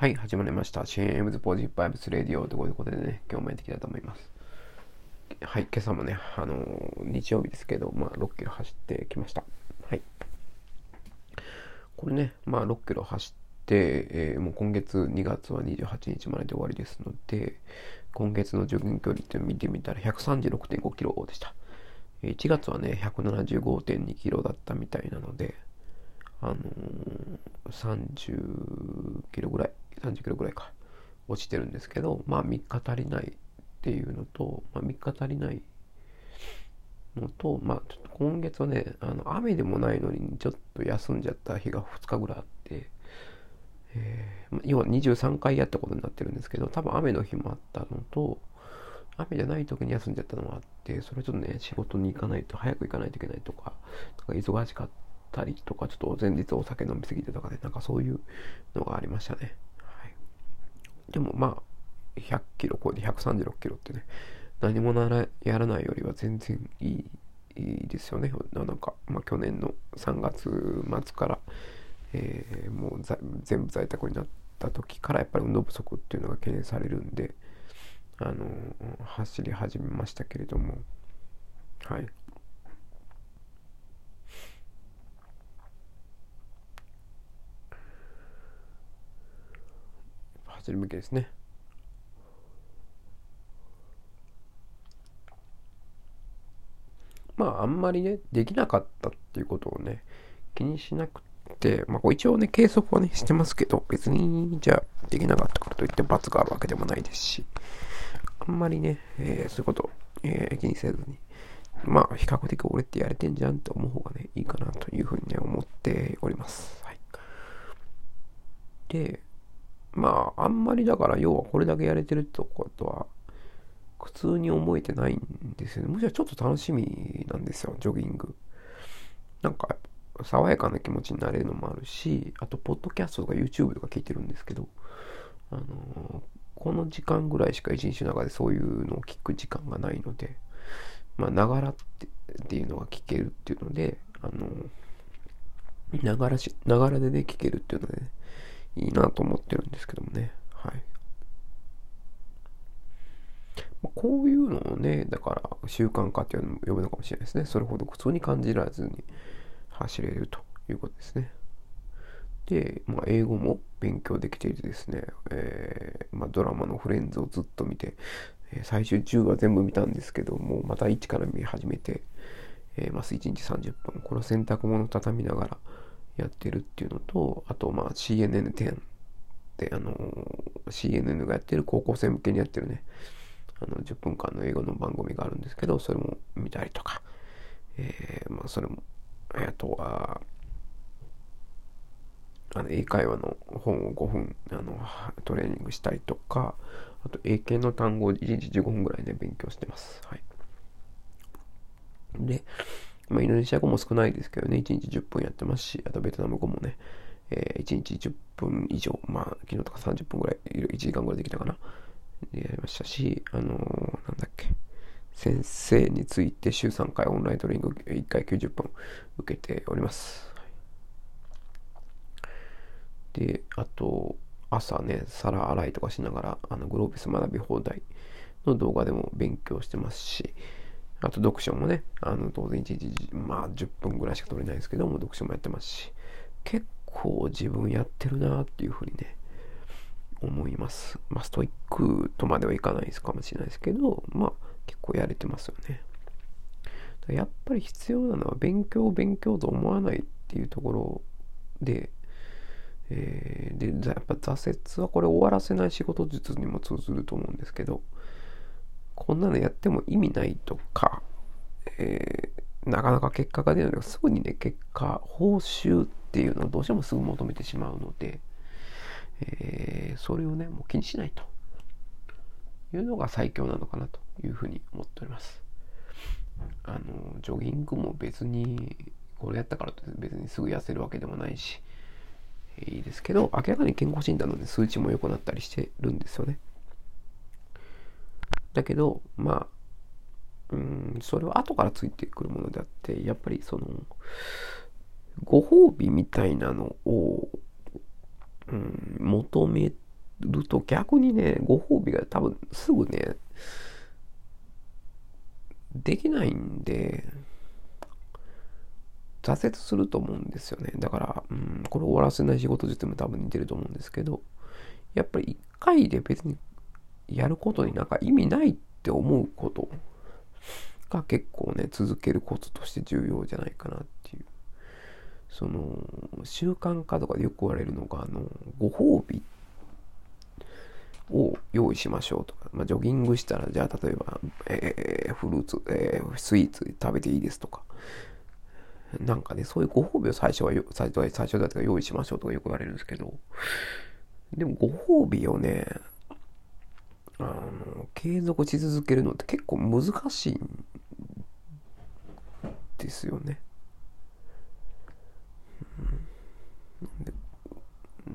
はい、始まりました。シェームズポジティブバイブスレディオということでね、今日もやっていきたいと思います。はい、今朝もね、あのー、日曜日ですけど、まあ、6キロ走ってきました。はい。これね、まあ、6キロ走って、えー、もう今月2月は28日までで終わりですので、今月のジョギング距離って見てみたら136.5キロでした。1月はね、175.2キロだったみたいなので、あのー、30キロぐらい、30キロぐらいか、落ちてるんですけど、まあ3日足りないっていうのと、まあ3日足りないのと、まあちょっと今月はね、あの雨でもないのにちょっと休んじゃった日が2日ぐらいあって、えー、要は23回やったことになってるんですけど、多分雨の日もあったのと、雨じゃない時に休んじゃったのもあって、それちょっとね、仕事に行かないと、早く行かないといけないとか、なんか忙しかったりとか、ちょっと前日お酒飲みすぎてとかね、なんかそういうのがありましたね。でもまあ、100キロ超えて136キロってね、何もならやらないよりは全然いいいいですよね。なんか、まあ、去年の3月末から、えー、もう全部在宅になった時からやっぱり運動不足っていうのが懸念されるんで、あのー、走り始めましたけれども、はい。走る向けですね。まあ、あんまりね、できなかったっていうことをね、気にしなくて、まあ、一応ね、計測はね、してますけど、別に、じゃあ、できなかったからといって罰があるわけでもないですし、あんまりね、えー、そういうこと、えー、気にせずに、まあ、比較的俺ってやれてんじゃんって思う方がね、いいかなというふうにね、思っております。はい。で、まあ、あんまりだから、要はこれだけやれてるってことは、苦痛に思えてないんですよね。むしろちょっと楽しみなんですよ、ジョギング。なんか、爽やかな気持ちになれるのもあるし、あと、ポッドキャストとか YouTube とか聞いてるんですけど、あのー、この時間ぐらいしか一日の中でそういうのを聞く時間がないので、まあ、ながらってっていうのが聞けるっていうので、あのー、ながらし、ながらでね、聞けるっていうのでね、いいなと思ってるんですけどもね。はい。こういうのをね、だから習慣化っていうのも呼ぶのかもしれないですね。それほど苦痛に感じられずに走れるということですね。で、まあ、英語も勉強できていてですね、えー、まあ、ドラマのフレンズをずっと見て、え、最終10話全部見たんですけども、また1から見始めて、えー、まず1日30分、これを洗濯物を畳みながら、やってるっていうのと、あと、まあ、CNN10 で、あの、CNN がやってる高校生向けにやってるね、あの、10分間の英語の番組があるんですけど、それも見たりとか、えー、まあ、それも、あとは、あの、英会話の本を5分、あの、トレーニングしたりとか、あと、英検の単語を1日15分ぐらいね、勉強してます。はい。で、まあ、インドネシア語も少ないですけどね、1日10分やってますし、あとベトナム語もね、えー、1日10分以上、まあ、昨日とか30分ぐらい、1時間ぐらいできたかな、でやりましたし、あのー、なんだっけ、先生について週3回オンライントレーニング1回90分受けております。で、あと、朝ね、皿洗いとかしながら、あの、グロービス学び放題の動画でも勉強してますし、あと読書もね、あの、当然1日、まあ10分ぐらいしか取れないですけども、読書もやってますし、結構自分やってるなっていうふうにね、思います。まあ、ストイックとまではいかないですかもしれないですけど、まあ、結構やれてますよね。やっぱり必要なのは勉強勉強と思わないっていうところで、えー、で、やっぱ挫折はこれ終わらせない仕事術にも通ずると思うんですけど、こんなのやっても意味ないとか、えー、なかなか結果が出ないのすぐにね、結果、報酬っていうのをどうしてもすぐ求めてしまうので、えー、それをね、もう気にしないというのが最強なのかなというふうに思っております。あの、ジョギングも別に、これやったからと別にすぐ痩せるわけでもないし、いいですけど、明らかに健康診断の、ね、数値も良くなったりしてるんですよね。だけど、まあ、うん、それは後からついてくるものであって、やっぱりその、ご褒美みたいなのを、うん、求めると逆にね、ご褒美が多分すぐね、できないんで、挫折すると思うんですよね。だから、うん、これ終わらせない仕事術も多分似てると思うんですけど、やっぱり一回で別にやることになんか意味ないって思うことが結構ね、続けるコツとして重要じゃないかなっていう。その、習慣化とかでよく言われるのが、あの、ご褒美を用意しましょうとか、まあ、ジョギングしたら、じゃあ例えば、えー、フルーツ、えー、スイーツ食べていいですとか、なんかね、そういうご褒美を最初は、最初は、最初だとか用意しましょうとかよく言われるんですけど、でもご褒美をね、あの、継続し続けるのって結構難しいんですよね。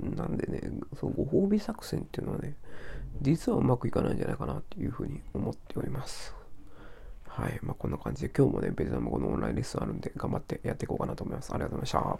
うん、なんでね、そのご褒美作戦っていうのはね、実はうまくいかないんじゃないかなっていうふうに思っております。はい。まあ、こんな感じで今日もね、ベトナム語のオンラインレッスンあるんで頑張ってやっていこうかなと思います。ありがとうございました。